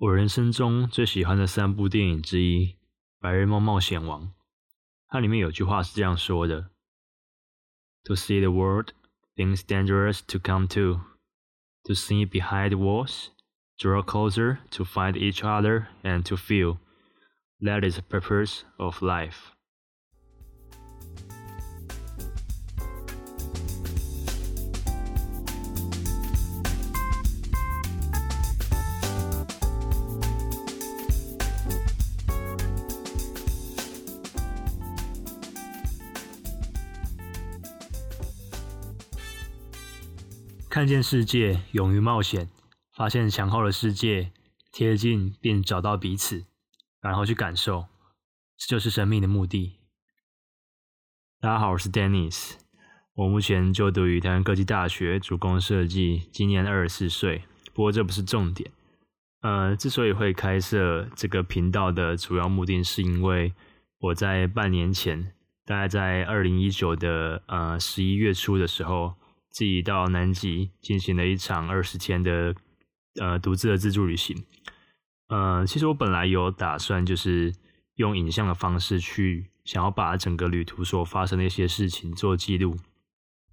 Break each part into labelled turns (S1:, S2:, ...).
S1: 我人生中最喜欢的三部电影之一《白日梦冒险王》，它里面有句话是这样说的：“To see the world, things dangerous to come to. To see behind the walls, draw closer to find each other and to feel. That is the purpose of life.” 看见世界，勇于冒险，发现墙后的世界，贴近并找到彼此，然后去感受，这就是生命的目的。大家好，我是 Dennis，我目前就读于台湾科技大学，主攻设计，今年二十四岁。不过这不是重点。呃，之所以会开设这个频道的主要目的，是因为我在半年前，大概在二零一九的呃十一月初的时候。自己到南极进行了一场二十天的呃独自的自助旅行。呃，其实我本来有打算，就是用影像的方式去想要把整个旅途所发生的一些事情做记录。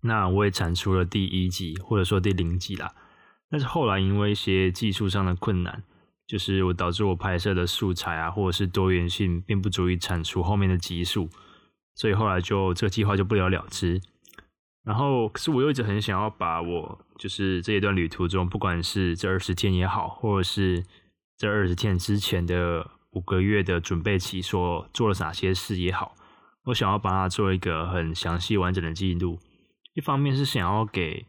S1: 那我也产出了第一集，或者说第零集啦。但是后来因为一些技术上的困难，就是我导致我拍摄的素材啊，或者是多元性并不足以产出后面的集数，所以后来就这个计划就不了了之。然后，可是我又一直很想要把我就是这一段旅途中，不管是这二十天也好，或者是这二十天之前的五个月的准备期所做了哪些事也好，我想要把它做一个很详细完整的记录。一方面是想要给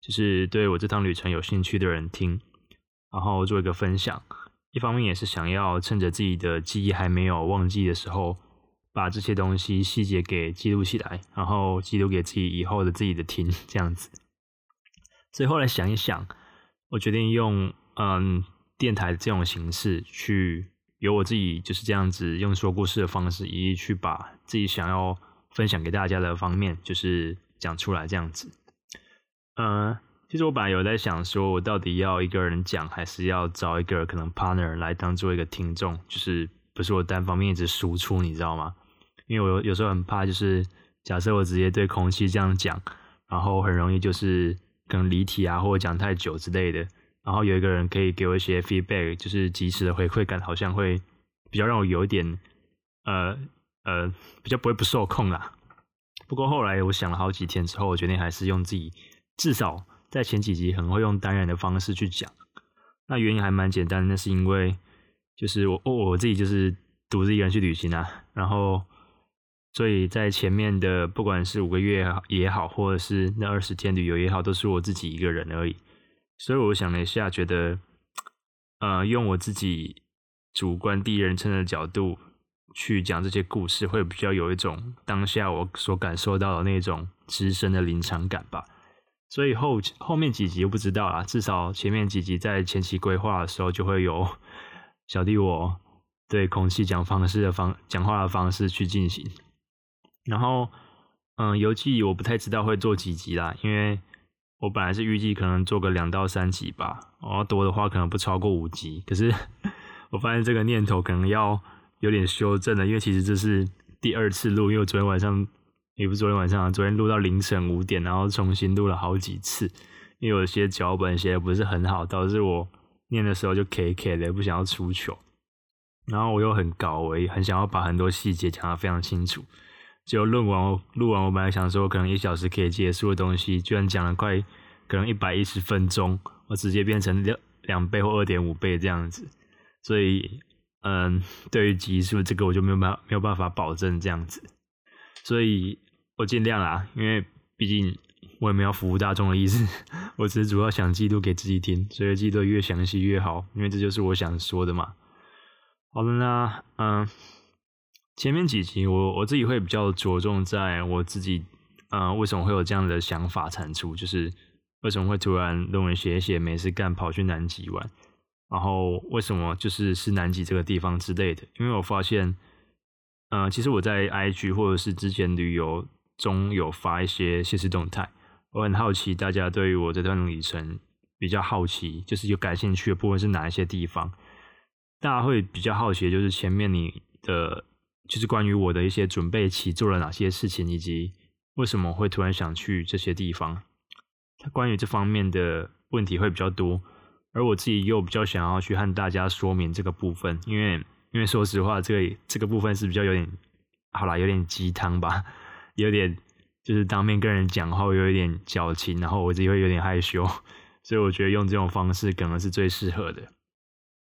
S1: 就是对我这趟旅程有兴趣的人听，然后做一个分享；一方面也是想要趁着自己的记忆还没有忘记的时候。把这些东西细节给记录起来，然后记录给自己以后的自己的听，这样子。所以后来想一想，我决定用嗯电台这种形式去，由我自己就是这样子用说故事的方式，一一去把自己想要分享给大家的方面，就是讲出来这样子。嗯，其实我本来有在想，说我到底要一个人讲，还是要找一个可能 partner 来当做一个听众，就是不是我单方面一直输出，你知道吗？因为我有有时候很怕，就是假设我直接对空气这样讲，然后很容易就是可能离题啊，或者讲太久之类的。然后有一个人可以给我一些 feedback，就是及时的回馈感，好像会比较让我有一点呃呃比较不会不受控啦。不过后来我想了好几天之后，我决定还是用自己，至少在前几集很会用单人的方式去讲。那原因还蛮简单，那是因为就是我我我自己就是独自一个人去旅行啊，然后。所以在前面的不管是五个月也好，或者是那二十天旅游也好，都是我自己一个人而已。所以我想了一下，觉得，呃，用我自己主观第一人称的角度去讲这些故事，会比较有一种当下我所感受到的那种自身的临场感吧。所以后后面几集不知道啦，至少前面几集在前期规划的时候，就会有小弟我对空气讲方式的方讲话的方式去进行。然后，嗯，游记我不太知道会做几集啦，因为我本来是预计可能做个两到三集吧，然后多的话可能不超过五集。可是 我发现这个念头可能要有点修正了，因为其实这是第二次录，因为我昨天晚上也不是昨天晚上啊，昨天录到凌晨五点，然后重新录了好几次，因为有些脚本写的不是很好，导致我念的时候就 K K 的，不想要出糗。然后我又很高，我也很想要把很多细节讲得非常清楚。就论文，录完，我本来想说可能一小时可以结束的东西，居然讲了快可能一百一十分钟，我直接变成两两倍或二点五倍这样子，所以嗯，对于集数这个我就没有办法没有办法保证这样子，所以我尽量啦，因为毕竟我也没有服务大众的意思，我只是主要想记录给自己听，所以记录越详细越好，因为这就是我想说的嘛。好了，那嗯。前面几集我我自己会比较着重在我自己，呃，为什么会有这样的想法产出？就是为什么会突然论文写一写没事干跑去南极玩，然后为什么就是是南极这个地方之类的？因为我发现，嗯，其实我在 IG 或者是之前旅游中有发一些现实动态，我很好奇大家对于我这段旅程比较好奇，就是有感兴趣的部分是哪一些地方？大家会比较好奇就是前面你的，就是关于我的一些准备期做了哪些事情，以及为什么会突然想去这些地方。关于这方面的问题会比较多，而我自己又比较想要去和大家说明这个部分，因为因为说实话，这个这个部分是比较有点，好啦，有点鸡汤吧，有点就是当面跟人讲话有一点矫情，然后我自己会有点害羞，所以我觉得用这种方式可能是最适合的。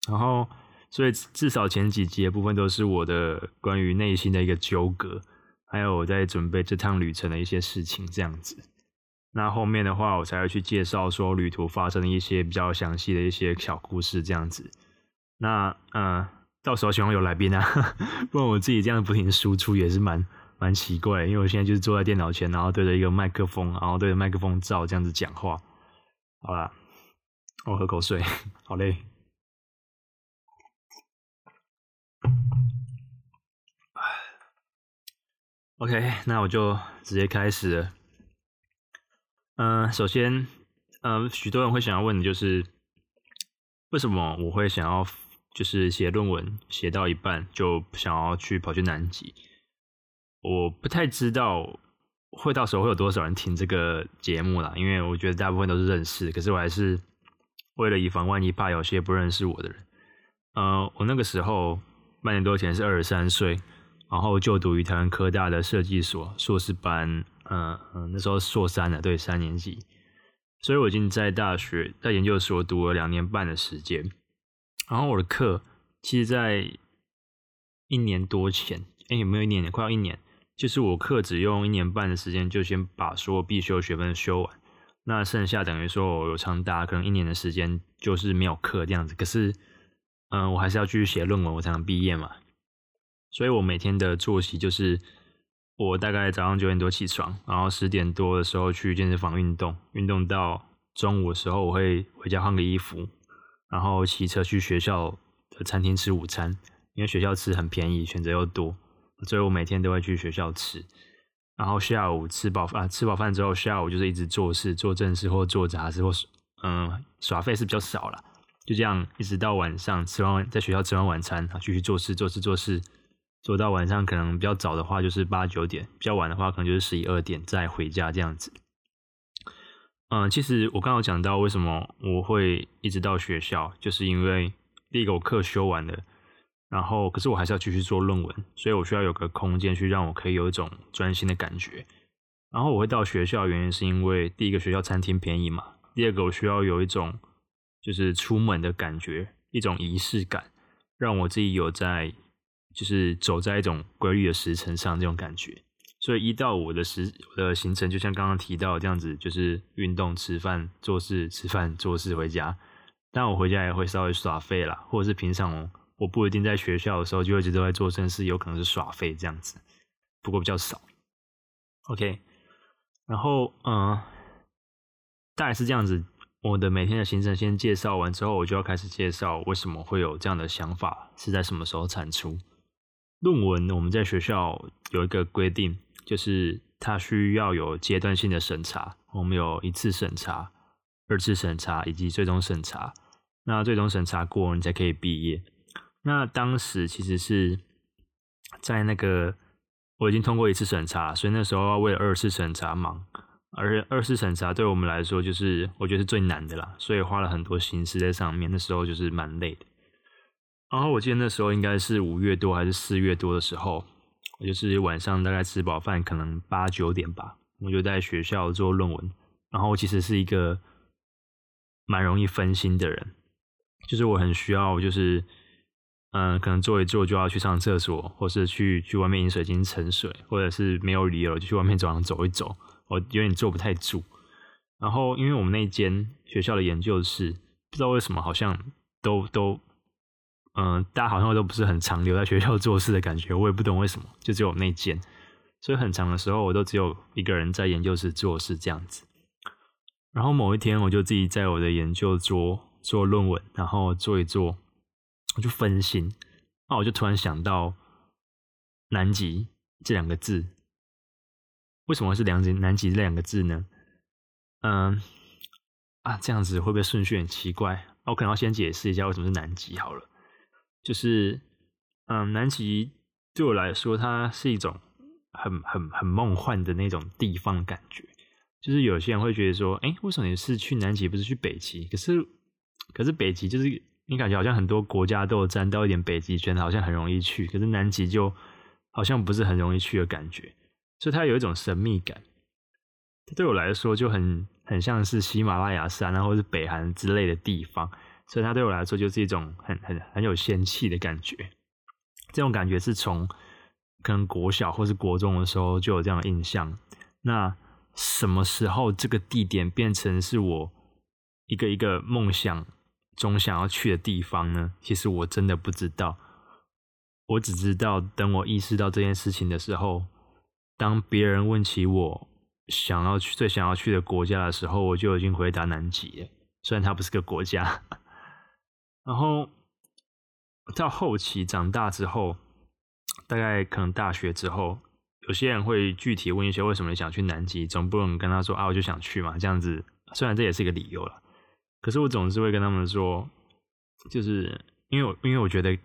S1: 然后。所以至少前几集的部分都是我的关于内心的一个纠葛，还有我在准备这趟旅程的一些事情这样子。那后面的话，我才会去介绍说旅途发生的一些比较详细的一些小故事这样子。那嗯、到时候希望有来宾啊，不然我自己这样不停输出也是蛮蛮奇怪。因为我现在就是坐在电脑前，然后对着一个麦克风，然后对着麦克风照这样子讲话。好啦，我喝口水，好嘞。OK，那我就直接开始。嗯、首先，嗯、许多人会想要问的就是，为什么我会想要就是写论文写到一半就想要去跑去南极？我不太知道会到时候会有多少人听这个节目啦，因为我觉得大部分都是认识，可是我还是为了以防万一，怕有些不认识我的人。呃，我那个时候半年多前是二十三岁。然后就读于台湾科大的设计所硕士班，嗯嗯，那时候硕三了，对，三年级，所以我已经在大学在研究所读了两年半的时间。然后我的课，其实，在一年多前，哎，有没有一年？快要一年，就是我课只用一年半的时间，就先把所有必修学分修完。那剩下等于说我有长达可能一年的时间，就是没有课这样子。可是，嗯，我还是要继续写论文，我才能毕业嘛。所以我每天的作息就是，我大概早上九点多起床，然后十点多的时候去健身房运动，运动到中午的时候，我会回家换个衣服，然后骑车去学校的餐厅吃午餐，因为学校吃很便宜，选择又多，所以我每天都会去学校吃。然后下午吃饱饭，吃饱饭之后，下午就是一直做事，做正事或做杂事，或嗯耍费是比较少了，就这样一直到晚上吃完，在学校吃完晚餐，继续做事，做事，做事。做到晚上可能比较早的话就是八九点，比较晚的话可能就是十一二点再回家这样子。嗯，其实我刚刚讲到为什么我会一直到学校，就是因为第一个我课修完了，然后可是我还是要继续做论文，所以我需要有个空间去让我可以有一种专心的感觉。然后我会到学校原因是因为第一个学校餐厅便宜嘛，第二个我需要有一种就是出门的感觉，一种仪式感，让我自己有在。就是走在一种规律的时程上，这种感觉。所以一到五的时的行程，就像刚刚提到这样子，就是运动、吃饭、做事、吃饭、做事、回家。但我回家也会稍微耍废啦，或者是平常我不一定在学校的时候，就一直都在做正事，有可能是耍废这样子。不过比较少。OK，然后嗯，大概是这样子。我的每天的行程先介绍完之后，我就要开始介绍为什么会有这样的想法，是在什么时候产出。论文我们在学校有一个规定，就是它需要有阶段性的审查。我们有一次审查、二次审查以及最终审查。那最终审查过，你才可以毕业。那当时其实是在那个我已经通过一次审查，所以那时候要为了二次审查忙。而二次审查对我们来说，就是我觉得是最难的啦，所以花了很多心思在上面。那时候就是蛮累的。然后我记得那时候应该是五月多还是四月多的时候，我就是晚上大概吃饱饭，可能八九点吧，我就在学校做论文。然后我其实是一个蛮容易分心的人，就是我很需要，就是嗯，可能坐一坐就要去上厕所，或是去去外面饮水机盛水，或者是没有理由就去外面走廊走一走，我有点坐不太住。然后因为我们那间学校的研究室，不知道为什么好像都都。嗯，大家好像都不是很常留在学校做事的感觉，我也不懂为什么，就只有那间，所以很长的时候我都只有一个人在研究室做事这样子。然后某一天，我就自己在我的研究桌做论文，然后做一做，我就分心，那我就突然想到“南极”这两个字，为什么是“两极”“南极”这两个字呢？嗯，啊，这样子会不会顺序很奇怪？我可能要先解释一下为什么是南极好了。就是嗯，南极对我来说，它是一种很很很梦幻的那种地方感觉。就是有些人会觉得说，哎，为什么你是去南极，不是去北极？可是可是北极就是你感觉好像很多国家都有沾到一点北极圈，好像很容易去。可是南极就好像不是很容易去的感觉，所以它有一种神秘感。对我来说就很很像是喜马拉雅山啊，或是北韩之类的地方，所以它对我来说就是一种很很很有仙气的感觉。这种感觉是从可能国小或是国中的时候就有这样的印象。那什么时候这个地点变成是我一个一个梦想总想要去的地方呢？其实我真的不知道。我只知道，等我意识到这件事情的时候，当别人问起我。想要去最想要去的国家的时候，我就已经回答南极了。虽然它不是个国家，然后到后期长大之后，大概可能大学之后，有些人会具体问一些为什么你想去南极，总不能跟他说啊，我就想去嘛，这样子。虽然这也是一个理由了，可是我总是会跟他们说，就是因为我因为我觉得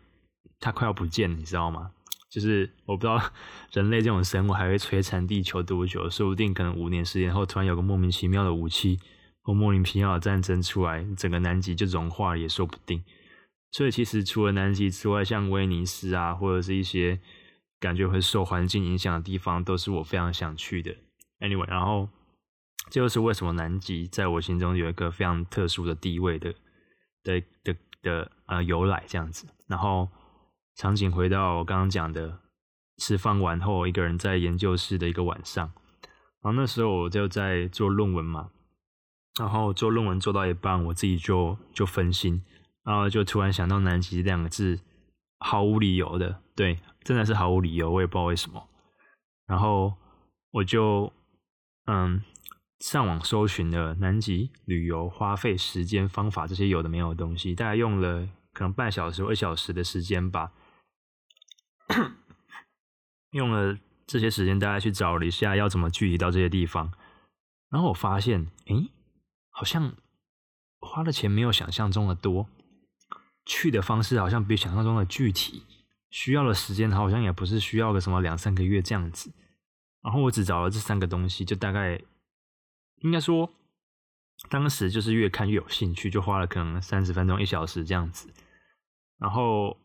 S1: 它快要不见了，你知道吗？就是我不知道 人类这种生物还会摧残地球多久，说不定可能五年、十年后，突然有个莫名其妙的武器或莫名其妙的战争出来，整个南极就融化了也说不定。所以其实除了南极之外，像威尼斯啊，或者是一些感觉会受环境影响的地方，都是我非常想去的。Anyway，然后这就是为什么南极在我心中有一个非常特殊的地位的的的的呃由来这样子，然后。场景回到我刚刚讲的吃饭完后，一个人在研究室的一个晚上，然后那时候我就在做论文嘛，然后做论文做到一半，我自己就就分心，然后就突然想到“南极”这两个字，毫无理由的，对，真的是毫无理由，我也不知道为什么。然后我就嗯上网搜寻了南极旅游花费时间方法这些有的没有的东西，大概用了可能半小时或一小时的时间吧。用了这些时间，大家去找了一下要怎么具体到这些地方，然后我发现，诶，好像花的钱没有想象中的多，去的方式好像比想象中的具体，需要的时间好像也不是需要个什么两三个月这样子。然后我只找了这三个东西，就大概应该说，当时就是越看越有兴趣，就花了可能三十分钟一小时这样子，然后。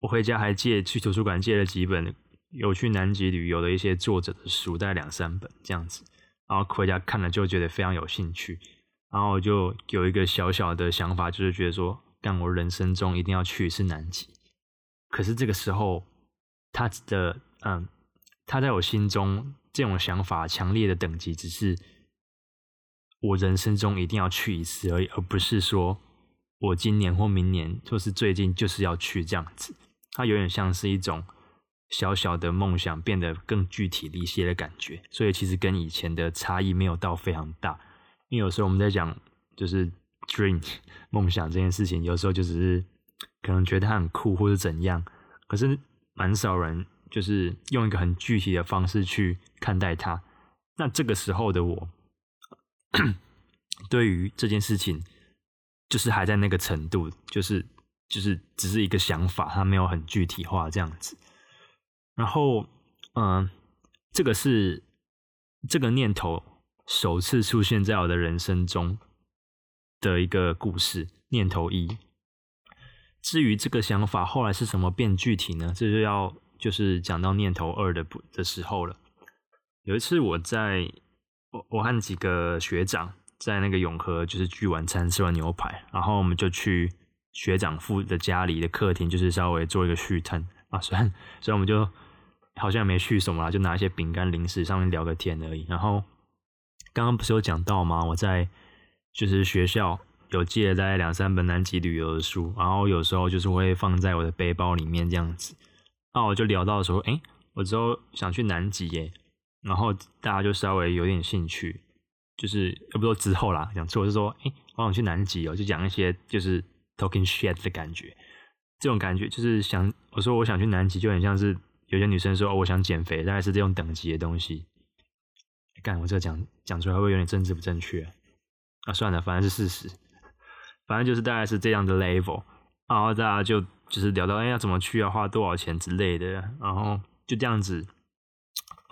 S1: 我回家还借去图书馆借了几本有去南极旅游的一些作者的书，大概两三本这样子，然后回家看了就觉得非常有兴趣，然后就有一个小小的想法，就是觉得说，干我人生中一定要去一次南极。可是这个时候，他的嗯，他在我心中这种想法强烈的等级，只是我人生中一定要去一次而已，而不是说我今年或明年，或是最近就是要去这样子。它有点像是一种小小的梦想变得更具体一些的感觉，所以其实跟以前的差异没有到非常大。因为有时候我们在讲就是 dream 梦想这件事情，有时候就只是可能觉得它很酷或者怎样，可是蛮少人就是用一个很具体的方式去看待它。那这个时候的我，对于这件事情就是还在那个程度，就是。就是只是一个想法，它没有很具体化这样子。然后，嗯、这个是这个念头首次出现在我的人生中的一个故事。念头一。至于这个想法后来是怎么变具体呢？这就要就是讲到念头二的不的时候了。有一次我在我我和几个学长在那个永和就是聚晚餐，吃完牛排，然后我们就去。学长父的家里的客厅，就是稍微做一个续摊啊，虽然虽然我们就好像没去什么啦，就拿一些饼干零食上面聊个天而已。然后刚刚不是有讲到吗？我在就是学校有借了大概两三本南极旅游的书，然后有时候就是会放在我的背包里面这样子。那我就聊到说，哎，我之后想去南极耶，然后大家就稍微有点兴趣，就是也不说之后啦，讲错，我是说，哎，我想去南极哦，就讲一些就是。Talking shit 的感觉，这种感觉就是想我说我想去南极，就很像是有些女生说哦，我想减肥，大概是这种等级的东西。干，我这讲讲出来会不会有点政治不正确啊？算了，反正是事实，反正就是大概是这样的 level，然后大家就就是聊到哎要怎么去啊，花多少钱之类的，然后就这样子，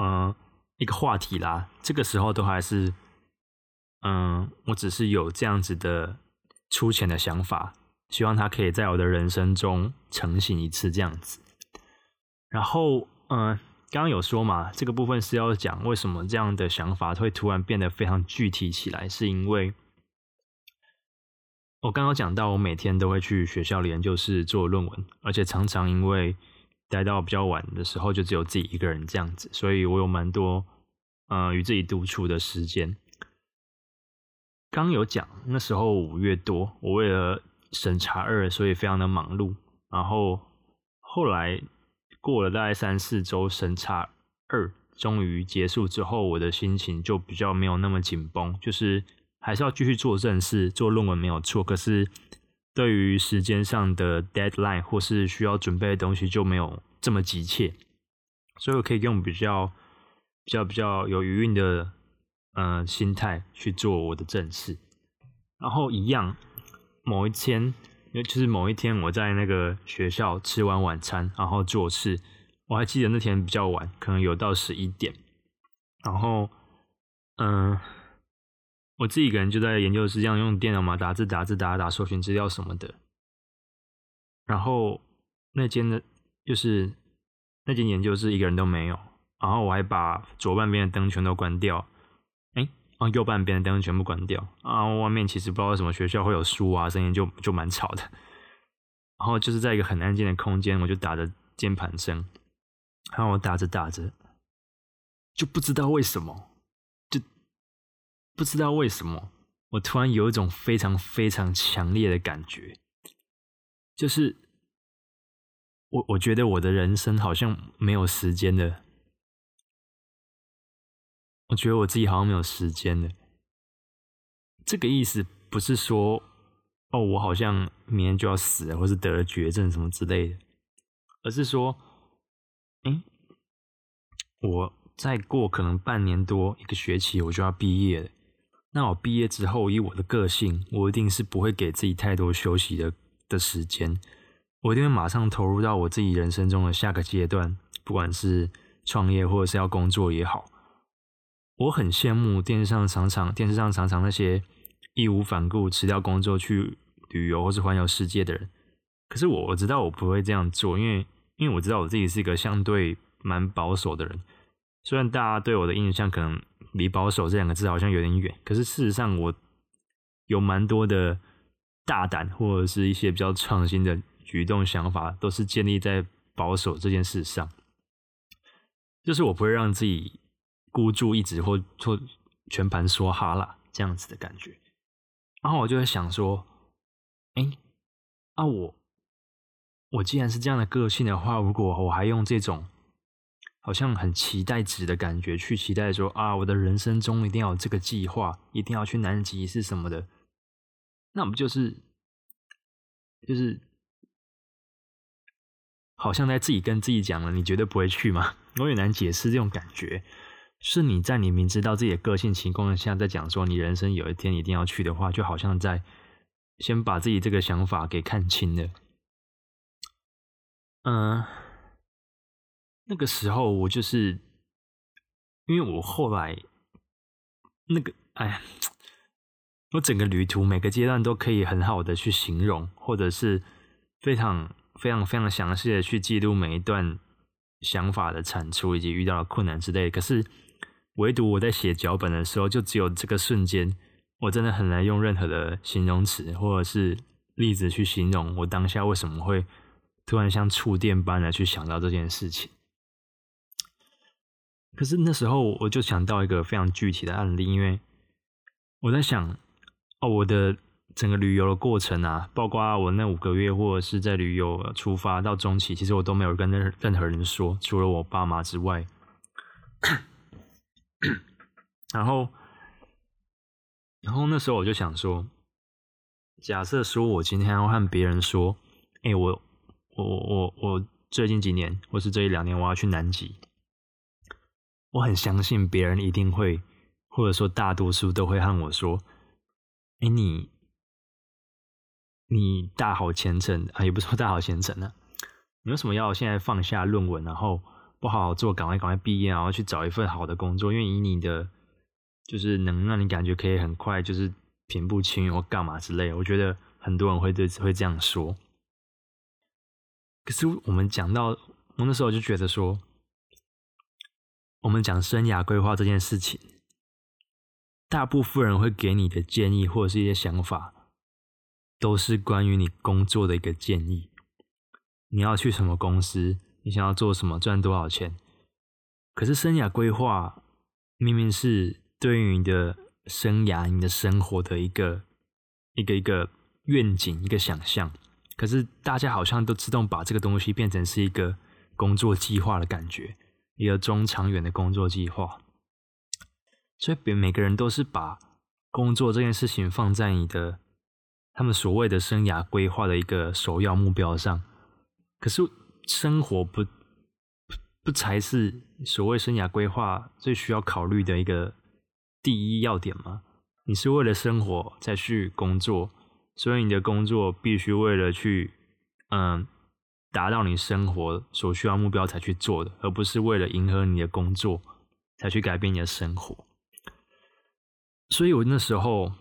S1: 嗯、一个话题啦。这个时候都还是，嗯，我只是有这样子的粗浅的想法，希望他可以在我的人生中成型一次这样子。然后，嗯，刚刚有说嘛，这个部分是要讲为什么这样的想法会突然变得非常具体起来，是因为。我刚刚讲到，我每天都会去学校的研究室做论文，而且常常因为待到比较晚的时候，就只有自己一个人这样子，所以我有蛮多呃与自己独处的时间。刚有讲那时候五月多，我为了审查二，所以非常的忙碌。然后后来过了大概三四周，审查二终于结束之后，我的心情就比较没有那么紧绷，就是。还是要继续做正事，做论文没有错。可是对于时间上的 deadline 或是需要准备的东西就没有这么急切，所以我可以用比较比较比较有余韵的呃心态去做我的正事。然后一样，某一天，就是某一天我在那个学校吃完晚餐，然后做事。我还记得那天比较晚，可能有到十一点。然后，嗯、我自己一个人就在研究室这样用电脑嘛，打字打字打打搜寻资料什么的。然后那间的，就是那间研究室一个人都没有。然后我还把左半边的灯全都关掉，哎，然后右半边的灯全部关掉。然后外面其实不知道为什么学校会有书啊，声音就就蛮吵的。然后就是在一个很安静的空间，我就打着键盘声，然后我打着打着，就不知道为什么。就不知道为什么，我突然有一种非常非常强烈的感觉，就是我我觉得我的人生好像没有时间了，我觉得我自己好像没有时间了。这个意思不是说哦，我好像明天就要死了，或是得了绝症什么之类的，而是说，哎，我再过可能半年多一个学期，我就要毕业了。那我毕业之后，以我的个性，我一定是不会给自己太多休息的的时间，我一定会马上投入到我自己人生中的下个阶段，不管是创业或者是要工作也好。我很羡慕电视上常常电视上常常那些义无反顾辞掉工作去旅游或是环游世界的人，可是我我知道我不会这样做，因为因为我知道我自己是一个相对蛮保守的人，虽然大家对我的印象可能。离保守这两个字好像有点远，可是事实上我有蛮多的大胆或者是一些比较创新的举动想法，都是建立在保守这件事上。就是我不会让自己孤注一掷或或全盘说哈啦这样子的感觉。然后我就会想说，哎，啊我我既然是这样的个性的话，如果我还用这种。好像很期待值的感觉，去期待说啊，我的人生中一定要有这个计划，一定要去南极是什么的，那不就是就是好像在自己跟自己讲了，你绝对不会去吗？我也难解释这种感觉，是你在你明知道自己的个性情况下，在讲说你人生有一天一定要去的话，就好像在先把自己这个想法给看清了，嗯、那个时候我就是，因为我后来那个哎，我整个旅途每个阶段都可以很好的去形容，或者是非常非常非常详细的去记录每一段想法的产出以及遇到的困难之类。可是唯独我在写脚本的时候，就只有这个瞬间，我真的很难用任何的形容词或者是例子去形容我当下为什么会突然像触电般的去想到这件事情。可是那时候我就想到一个非常具体的案例，因为我在想，哦，我的整个旅游的过程啊，包括我那五个月或者是在旅游出发到中期，其实我都没有跟任任何人说，除了我爸妈之外。然后，然后那时候我就想说，假设说我今天要和别人说，哎，我我我我最近几年或是这一两年我要去南极。我很相信别人一定会，或者说大多数都会和我说：“哎，你，你大好前程啊，也不是说大好前程呢、啊，你为什么要现在放下论文，然后不好好做，赶快赶快毕业，然后去找一份好的工作？因为以你的就是能让你感觉可以很快就是平步青云或干嘛之类，我觉得很多人会对会这样说。可是我们讲到我那时候就觉得说，我们讲生涯规划这件事情，大部分人会给你的建议或者是一些想法，都是关于你工作的一个建议。你要去什么公司？你想要做什么？赚多少钱？可是生涯规划明明是对于你的生涯、你的生活的一个一个一个愿景、一个想象。可是大家好像都自动把这个东西变成是一个工作计划的感觉，一个中长远的工作计划。所以，别每个人都是把工作这件事情放在你的他们所谓的生涯规划的一个首要目标上。可是，生活不不才是所谓生涯规划最需要考虑的一个第一要点吗？你是为了生活再去工作。所以你的工作必须为了去，嗯，达到你生活所需要目标才去做的，而不是为了迎合你的工作才去改变你的生活。所以我那时候，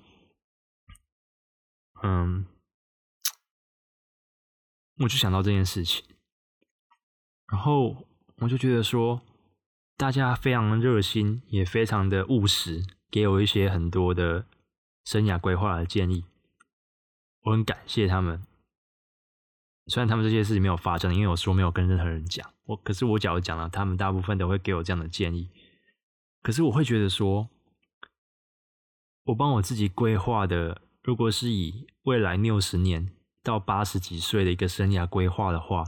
S1: 嗯，我就想到这件事情，然后我就觉得说，大家非常热心，也非常的务实，给我一些很多的生涯规划的建议。我很感谢他们，虽然他们这些事情没有发生，因为我说没有跟任何人讲。我可是我假如讲了，他们大部分都会给我这样的建议。可是我会觉得说，我帮我自己规划的，如果是以未来六十年到八十几岁的一个生涯规划的话，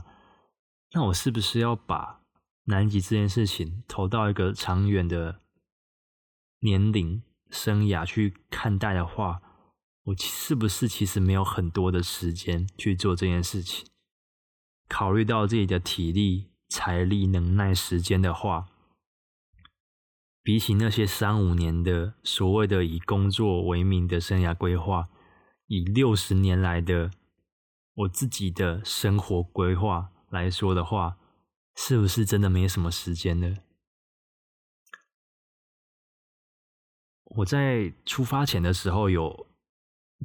S1: 那我是不是要把南极这件事情投到一个长远的年龄生涯去看待的话？我是不是其实没有很多的时间去做这件事情？考虑到自己的体力、财力、能耐、时间的话，比起那些三五年的所谓的以工作为名的生涯规划，以六十年来的我自己的生活规划来说的话，是不是真的没什么时间呢？我在出发前的时候有。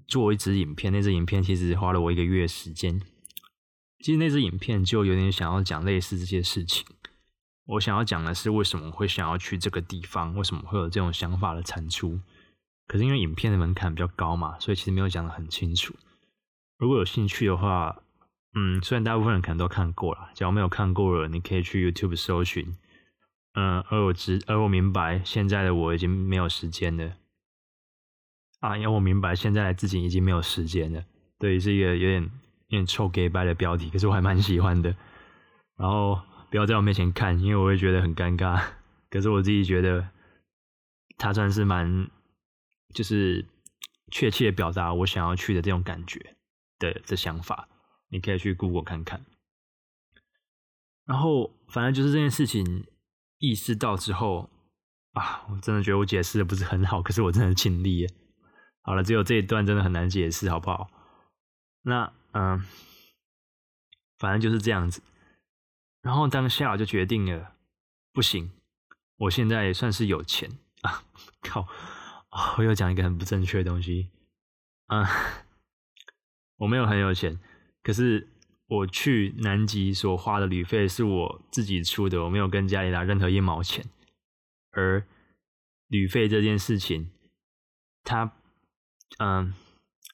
S1: 做一支影片，那支影片其实花了我一个月时间。其实那支影片就有点想要讲类似这些事情。我想要讲的是为什么会想要去这个地方，为什么会有这种想法的产出。可是因为影片的门槛比较高嘛，所以其实没有讲得很清楚。如果有兴趣的话，嗯，虽然大部分人可能都看过了，假如没有看过了，你可以去 YouTube 搜寻。嗯，而我知，而我明白，现在的我已经没有时间了。啊，因为我明白现在的自己已经没有时间了，对，是一个有点有点臭 gay 掰的标题，可是我还蛮喜欢的。然后不要在我面前看，因为我会觉得很尴尬。可是我自己觉得，它算是蛮，就是确切表达我想要去的这种感觉的的想法。你可以去 Google 看看。然后反正就是这件事情意识到之后啊，我真的觉得我解释的不是很好，可是我真的尽力了。好了，只有这一段真的很难解释，好不好？那嗯，反正就是这样子。然后当下我就决定了，不行，我现在也算是有钱啊！靠，我又讲一个很不正确的东西。嗯，我没有很有钱，可是我去南极所花的旅费是我自己出的，我没有跟家里拿任何一毛钱。而旅费这件事情，它。嗯，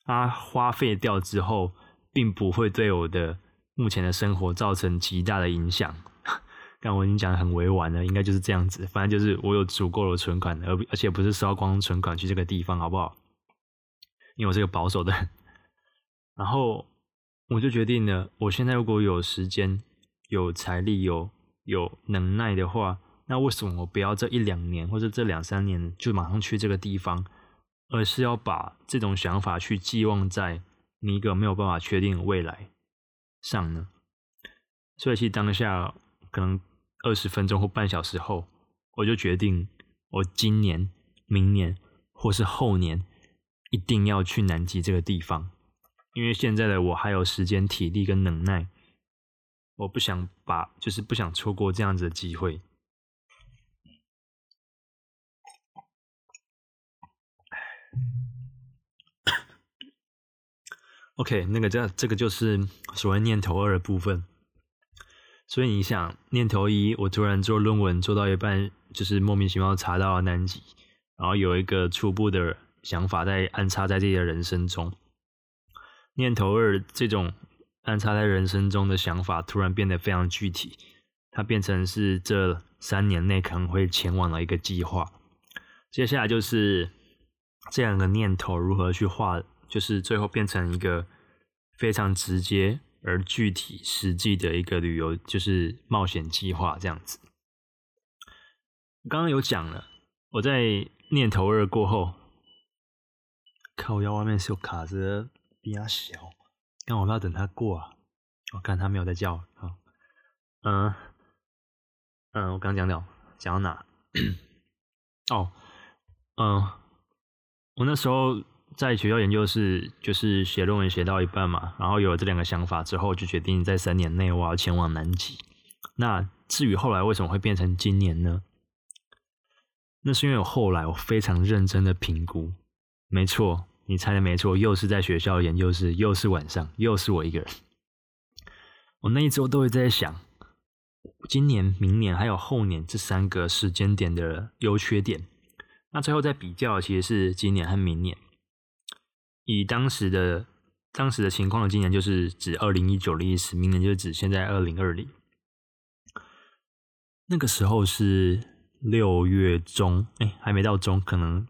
S1: 它花费掉之后，并不会对我的目前的生活造成极大的影响。刚我已经讲的很委婉了，应该就是这样子。反正就是我有足够的存款，而而且不是烧光存款去这个地方，好不好？因为我是个保守的人。然后我就决定了，我现在如果有时间、有财力、有有能耐的话，那为什么我不要这一两年或者这两三年就马上去这个地方？而是要把这种想法去寄望在你一个没有办法确定的未来上呢？所以，其实当下可能二十分钟或半小时后，我就决定，我今年、明年或是后年一定要去南极这个地方。因为现在的我还有时间、体力跟能耐，我不想把，就是不想错过这样子的机会。OK，那个这这个就是所谓念头二的部分。所以你想，念头一，我突然做论文做到一半，就是莫名其妙查到了南极，然后有一个初步的想法在安插在自己的人生中。念头二，这种安插在人生中的想法突然变得非常具体，它变成是这三年内可能会前往的一个计划。接下来就是这两个念头如何去画。就是最后变成一个非常直接而具体、实际的一个旅游，就是冒险计划这样子。刚刚有讲了，我在念头二过后，看我腰外面是有卡着比较小，但我要等他过啊。我看他没有在叫啊。嗯嗯，我刚讲到讲到哪？哦，嗯，我那时候。在学校研究室，就是写论文写到一半嘛，然后有了这两个想法之后，就决定在三年内我要前往南极。那至于后来为什么会变成今年呢？那是因为我后来我非常认真的评估，没错，你猜的没错，又是在学校研究室，又是晚上，又是我一个人。我那一周都会在想，今年、明年还有后年这三个时间点的优缺点。那最后再比较，其实是今年和明年。以当时的当时的情况今年就是指二零一九的意思，明年就是指现在二零二零。那个时候是六月中，哎，还没到中，可能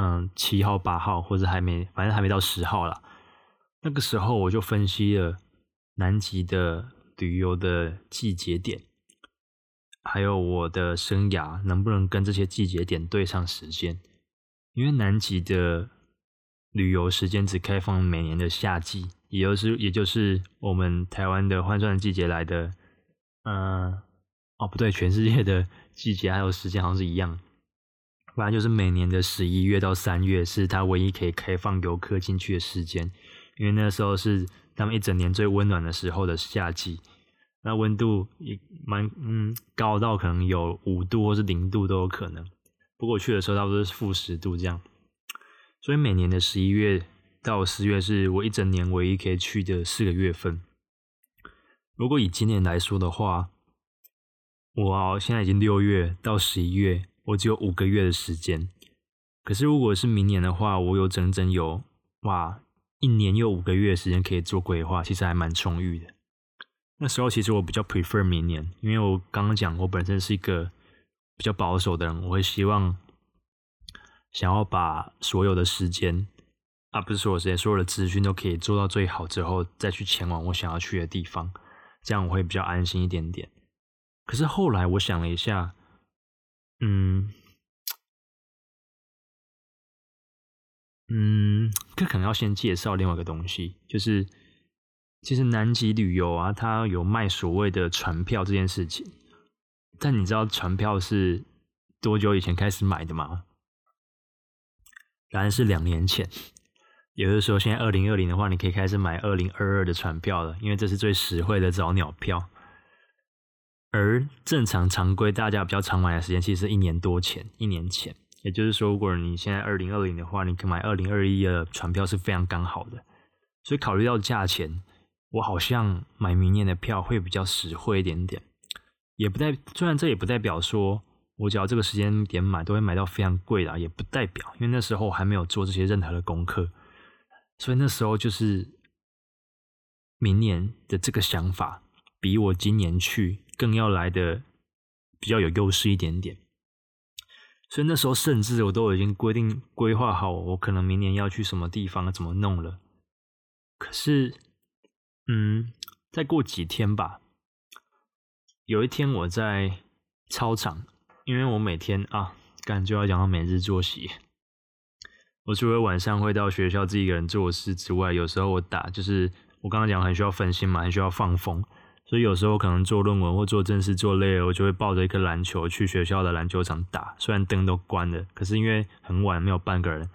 S1: 嗯七号八号或者还没，反正还没到十号啦。那个时候我就分析了南极的旅游的季节点，还有我的生涯能不能跟这些季节点对上时间，因为南极的。旅游时间只开放每年的夏季，也就是也就是我们台湾的换算季节来的，嗯，哦不对，全世界的季节还有时间好像是一样，反正就是每年的十一月到三月是它唯一可以开放游客进去的时间，因为那时候是他们一整年最温暖的时候的夏季，那温度也蛮嗯高到可能有五度或是零度都有可能，不过我去的时候差不多是负十度这样。所以每年的十一月到十月是我一整年唯一可以去的四个月份。如果以今年来说的话，我现在已经六月到十一月，我只有五个月的时间。可是如果是明年的话，我有整整有哇一年又五个月的时间可以做规划，其实还蛮充裕的。那时候其实我比较 prefer 明年，因为我刚刚讲我本身是一个比较保守的人，我会希望。想要把所有的时间啊，不是所有时间，所有的资讯都可以做到最好之后，再去前往我想要去的地方，这样我会比较安心一点点。可是后来我想了一下，嗯嗯，这可能要先介绍另外一个东西，就是其实南极旅游啊，它有卖所谓的船票这件事情。但你知道船票是多久以前开始买的吗？答案是两年前，也就是说，现在二零二零的话，你可以开始买二零二二的船票了，因为这是最实惠的早鸟票。而正常常规大家比较常买的时间，其实是一年多前，一年前。也就是说，如果你现在二零二零的话，你可买二零二一的船票是非常刚好的。所以考虑到价钱，我好像买明年的票会比较实惠一点点。也不代，虽然这也不代表说。我只要这个时间点买，都会买到非常贵的，也不代表，因为那时候我还没有做这些任何的功课，所以那时候就是明年的这个想法，比我今年去更要来的比较有优势一点点。所以那时候甚至我都已经规定规划好，我可能明年要去什么地方，怎么弄了。可是，嗯，再过几天吧，有一天我在操场。因为我每天啊，感觉要讲到每日作息。我除了晚上会到学校自己一个人做事之外，有时候我打就是我刚刚讲很需要分心嘛，很需要放风，所以有时候可能做论文或做正事做累了，我就会抱着一颗篮球去学校的篮球场打。虽然灯都关了，可是因为很晚没有半个人，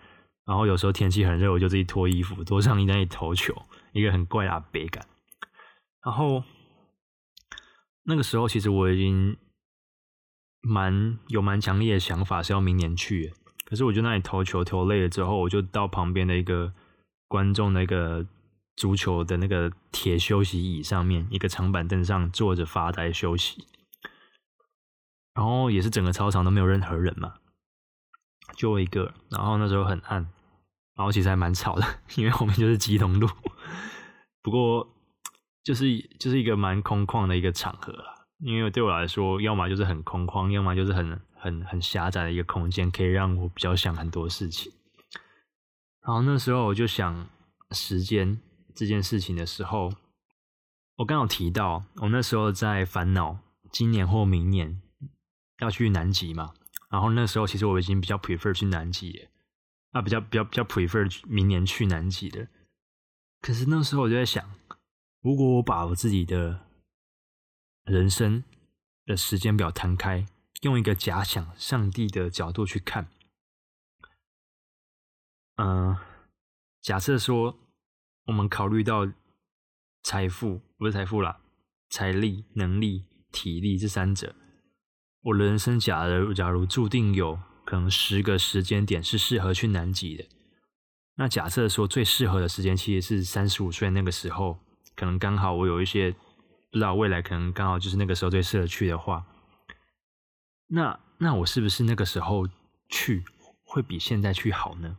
S1: 然后有时候天气很热，我就自己脱衣服脱上衣在那里投球，一个很怪的阿伯感。然后那个时候，其实我已经蛮有蛮强烈的想法是要明年去，可是我就那里投球投累了之后，我就到旁边的一个观众那个足球的那个铁休息椅上面，一个长板凳上坐着发呆休息。然后也是整个操场都没有任何人嘛，就我一个。然后那时候很暗，然后其实还蛮吵的，因为后面就是吉隆路。不过就是就是一个蛮空旷的一个场合啦，因为对我来说，要么就是很空旷，要么就是很很很狭窄的一个空间，可以让我比较想很多事情。然后那时候我就想时间这件事情的时候，我刚好提到我那时候在烦恼今年或明年。要去南极嘛？然后那时候其实我已经比较 prefer 去南极，啊，比较比较比较 prefer 明年去南极的。可是那时候我就在想，如果我把我自己的人生的时间表摊开，用一个假想上帝的角度去看，嗯、假设说我们考虑到财富，不是财富啦，财力、能力、体力这三者。我人生假如假如注定有可能十个时间点是适合去南极的，那假设说最适合的时间其实是三十五岁那个时候，可能刚好我有一些不知道未来可能刚好就是那个时候最适合去的话，那那我是不是那个时候去会比现在去好呢？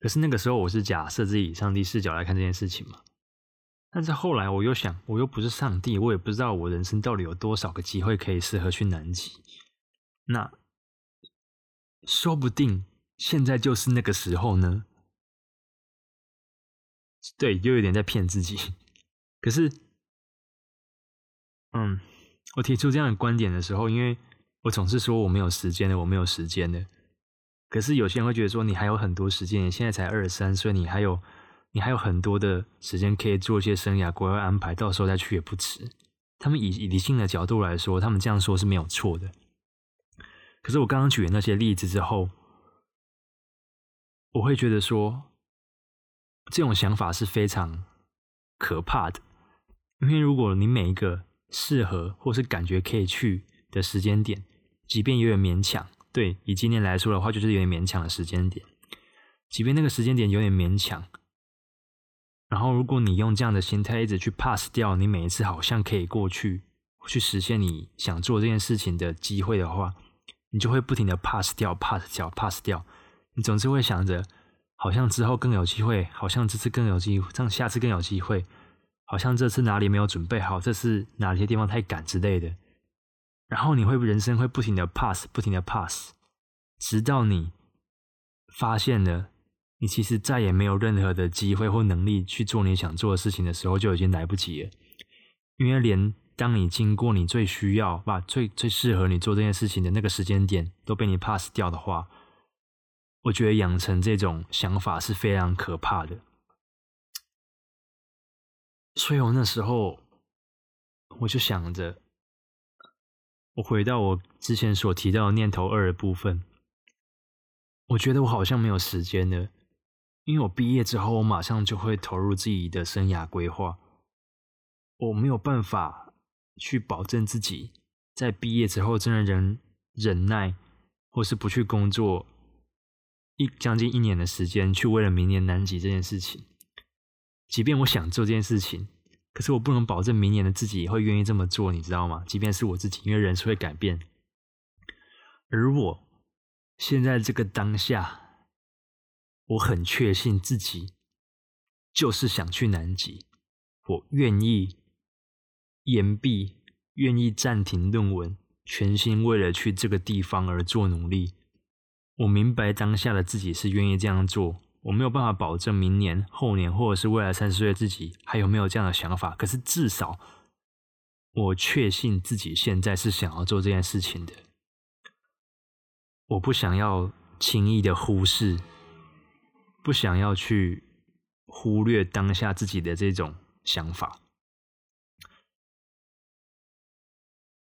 S1: 可是那个时候我是假设自己上帝视角来看这件事情嘛。但是后来我又想，我又不是上帝，我也不知道我人生到底有多少个机会可以适合去南极。那说不定现在就是那个时候呢？对，又有点在骗自己。可是，嗯，我提出这样的观点的时候，因为我总是说我没有时间的，我没有时间的。可是有些人会觉得说，你还有很多时间，你现在才二十三岁，你还有。你还有很多的时间可以做一些生涯规划安排，到时候再去也不迟。他们以理性的角度来说，他们这样说是没有错的。可是我刚刚举的那些例子之后，我会觉得说，这种想法是非常可怕的。因为如果你每一个适合或是感觉可以去的时间点，即便有点勉强，对，以今年来说的话，就是有点勉强的时间点，即便那个时间点有点勉强。然后，如果你用这样的心态一直去 pass 掉你每一次好像可以过去去实现你想做这件事情的机会的话，你就会不停的 pass 掉、pass 掉、pass 掉。你总是会想着，好像之后更有机会，好像这次更有机会，这样下次更有机会，好像这次哪里没有准备好，这次哪些地方太赶之类的。然后你会人生会不停的 pass，不停的 pass，直到你发现了。你其实再也没有任何的机会或能力去做你想做的事情的时候，就已经来不及了。因为连当你经过你最需要、把最最适合你做这件事情的那个时间点都被你 pass 掉的话，我觉得养成这种想法是非常可怕的。所以我那时候我就想着，我回到我之前所提到的念头二的部分，我觉得我好像没有时间了。因为我毕业之后，我马上就会投入自己的生涯规划，我没有办法去保证自己在毕业之后真的忍忍耐，或是不去工作一将近一年的时间，去为了明年南极这件事情。即便我想做这件事情，可是我不能保证明年的自己也会愿意这么做，你知道吗？即便是我自己，因为人是会改变，而我现在这个当下。我很确信自己就是想去南极，我愿意延毕，愿意暂停论文，全心为了去这个地方而做努力。我明白当下的自己是愿意这样做，我没有办法保证明年、后年或者是未来三十岁的自己还有没有这样的想法。可是至少我确信自己现在是想要做这件事情的。我不想要轻易的忽视。不想要去忽略当下自己的这种想法。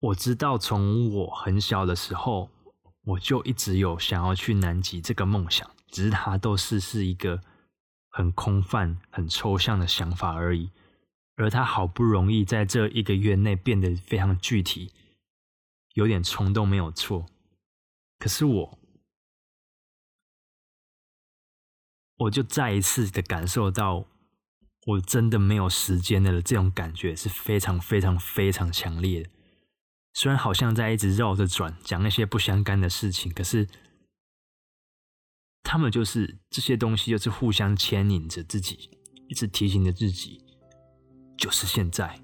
S1: 我知道从我很小的时候，我就一直有想要去南极这个梦想，只是他都是是一个很空泛、很抽象的想法而已。而他好不容易在这一个月内变得非常具体，有点冲动没有错。可是我，我就再一次的感受到，我真的没有时间的了。这种感觉是非常非常非常强烈的。虽然好像在一直绕着转，讲那些不相干的事情，可是他们就是这些东西，就是互相牵引着自己，一直提醒着自己。就是现在，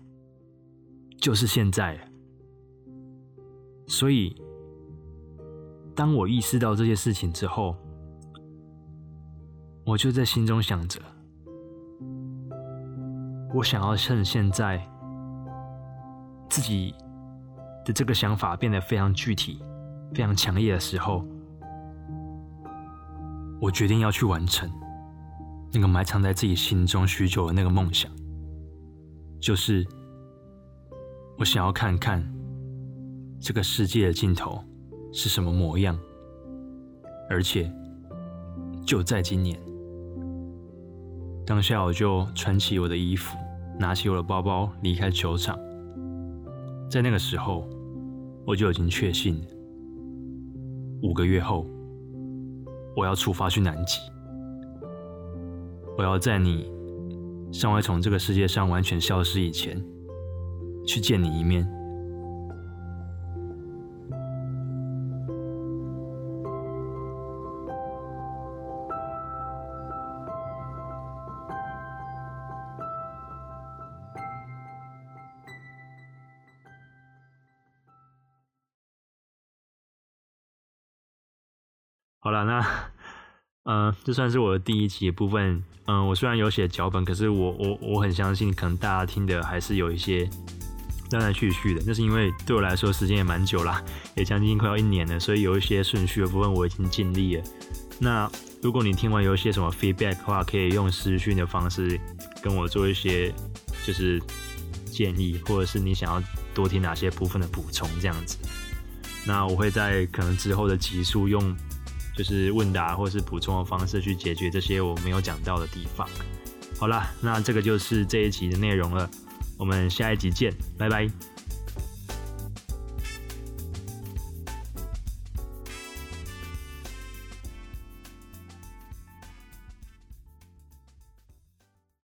S1: 就是现在。所以，当我意识到这些事情之后，我就在心中想着，我想要趁现在自己的这个想法变得非常具体、非常强烈的时候，我决定要去完成那个埋藏在自己心中许久的那个梦想。就是我想要看看这个世界的尽头是什么模样，而且就在今年，当下我就穿起我的衣服，拿起我的包包离开球场。在那个时候，我就已经确信，五个月后我要出发去南极，我要在你。尚未从这个世界上完全消失以前，去见你一面。这算是我的第一集部分。嗯、我虽然有写脚本，可是我我我很相信，可能大家听的还是有一些断断续续的。那是因为对我来说时间也蛮久啦，也将近快要一年了，所以有一些顺序的部分我已经尽力了。那如果你听完有一些什么 feedback 的话，可以用私讯的方式跟我做一些就是建议，或者是你想要多听哪些部分的补充这样子。那我会在可能之后的集数用。就是问答或是补充的方式去解决这些我没有讲到的地方。好啦，那这个就是这一集的内容了，我们下一集见，拜拜。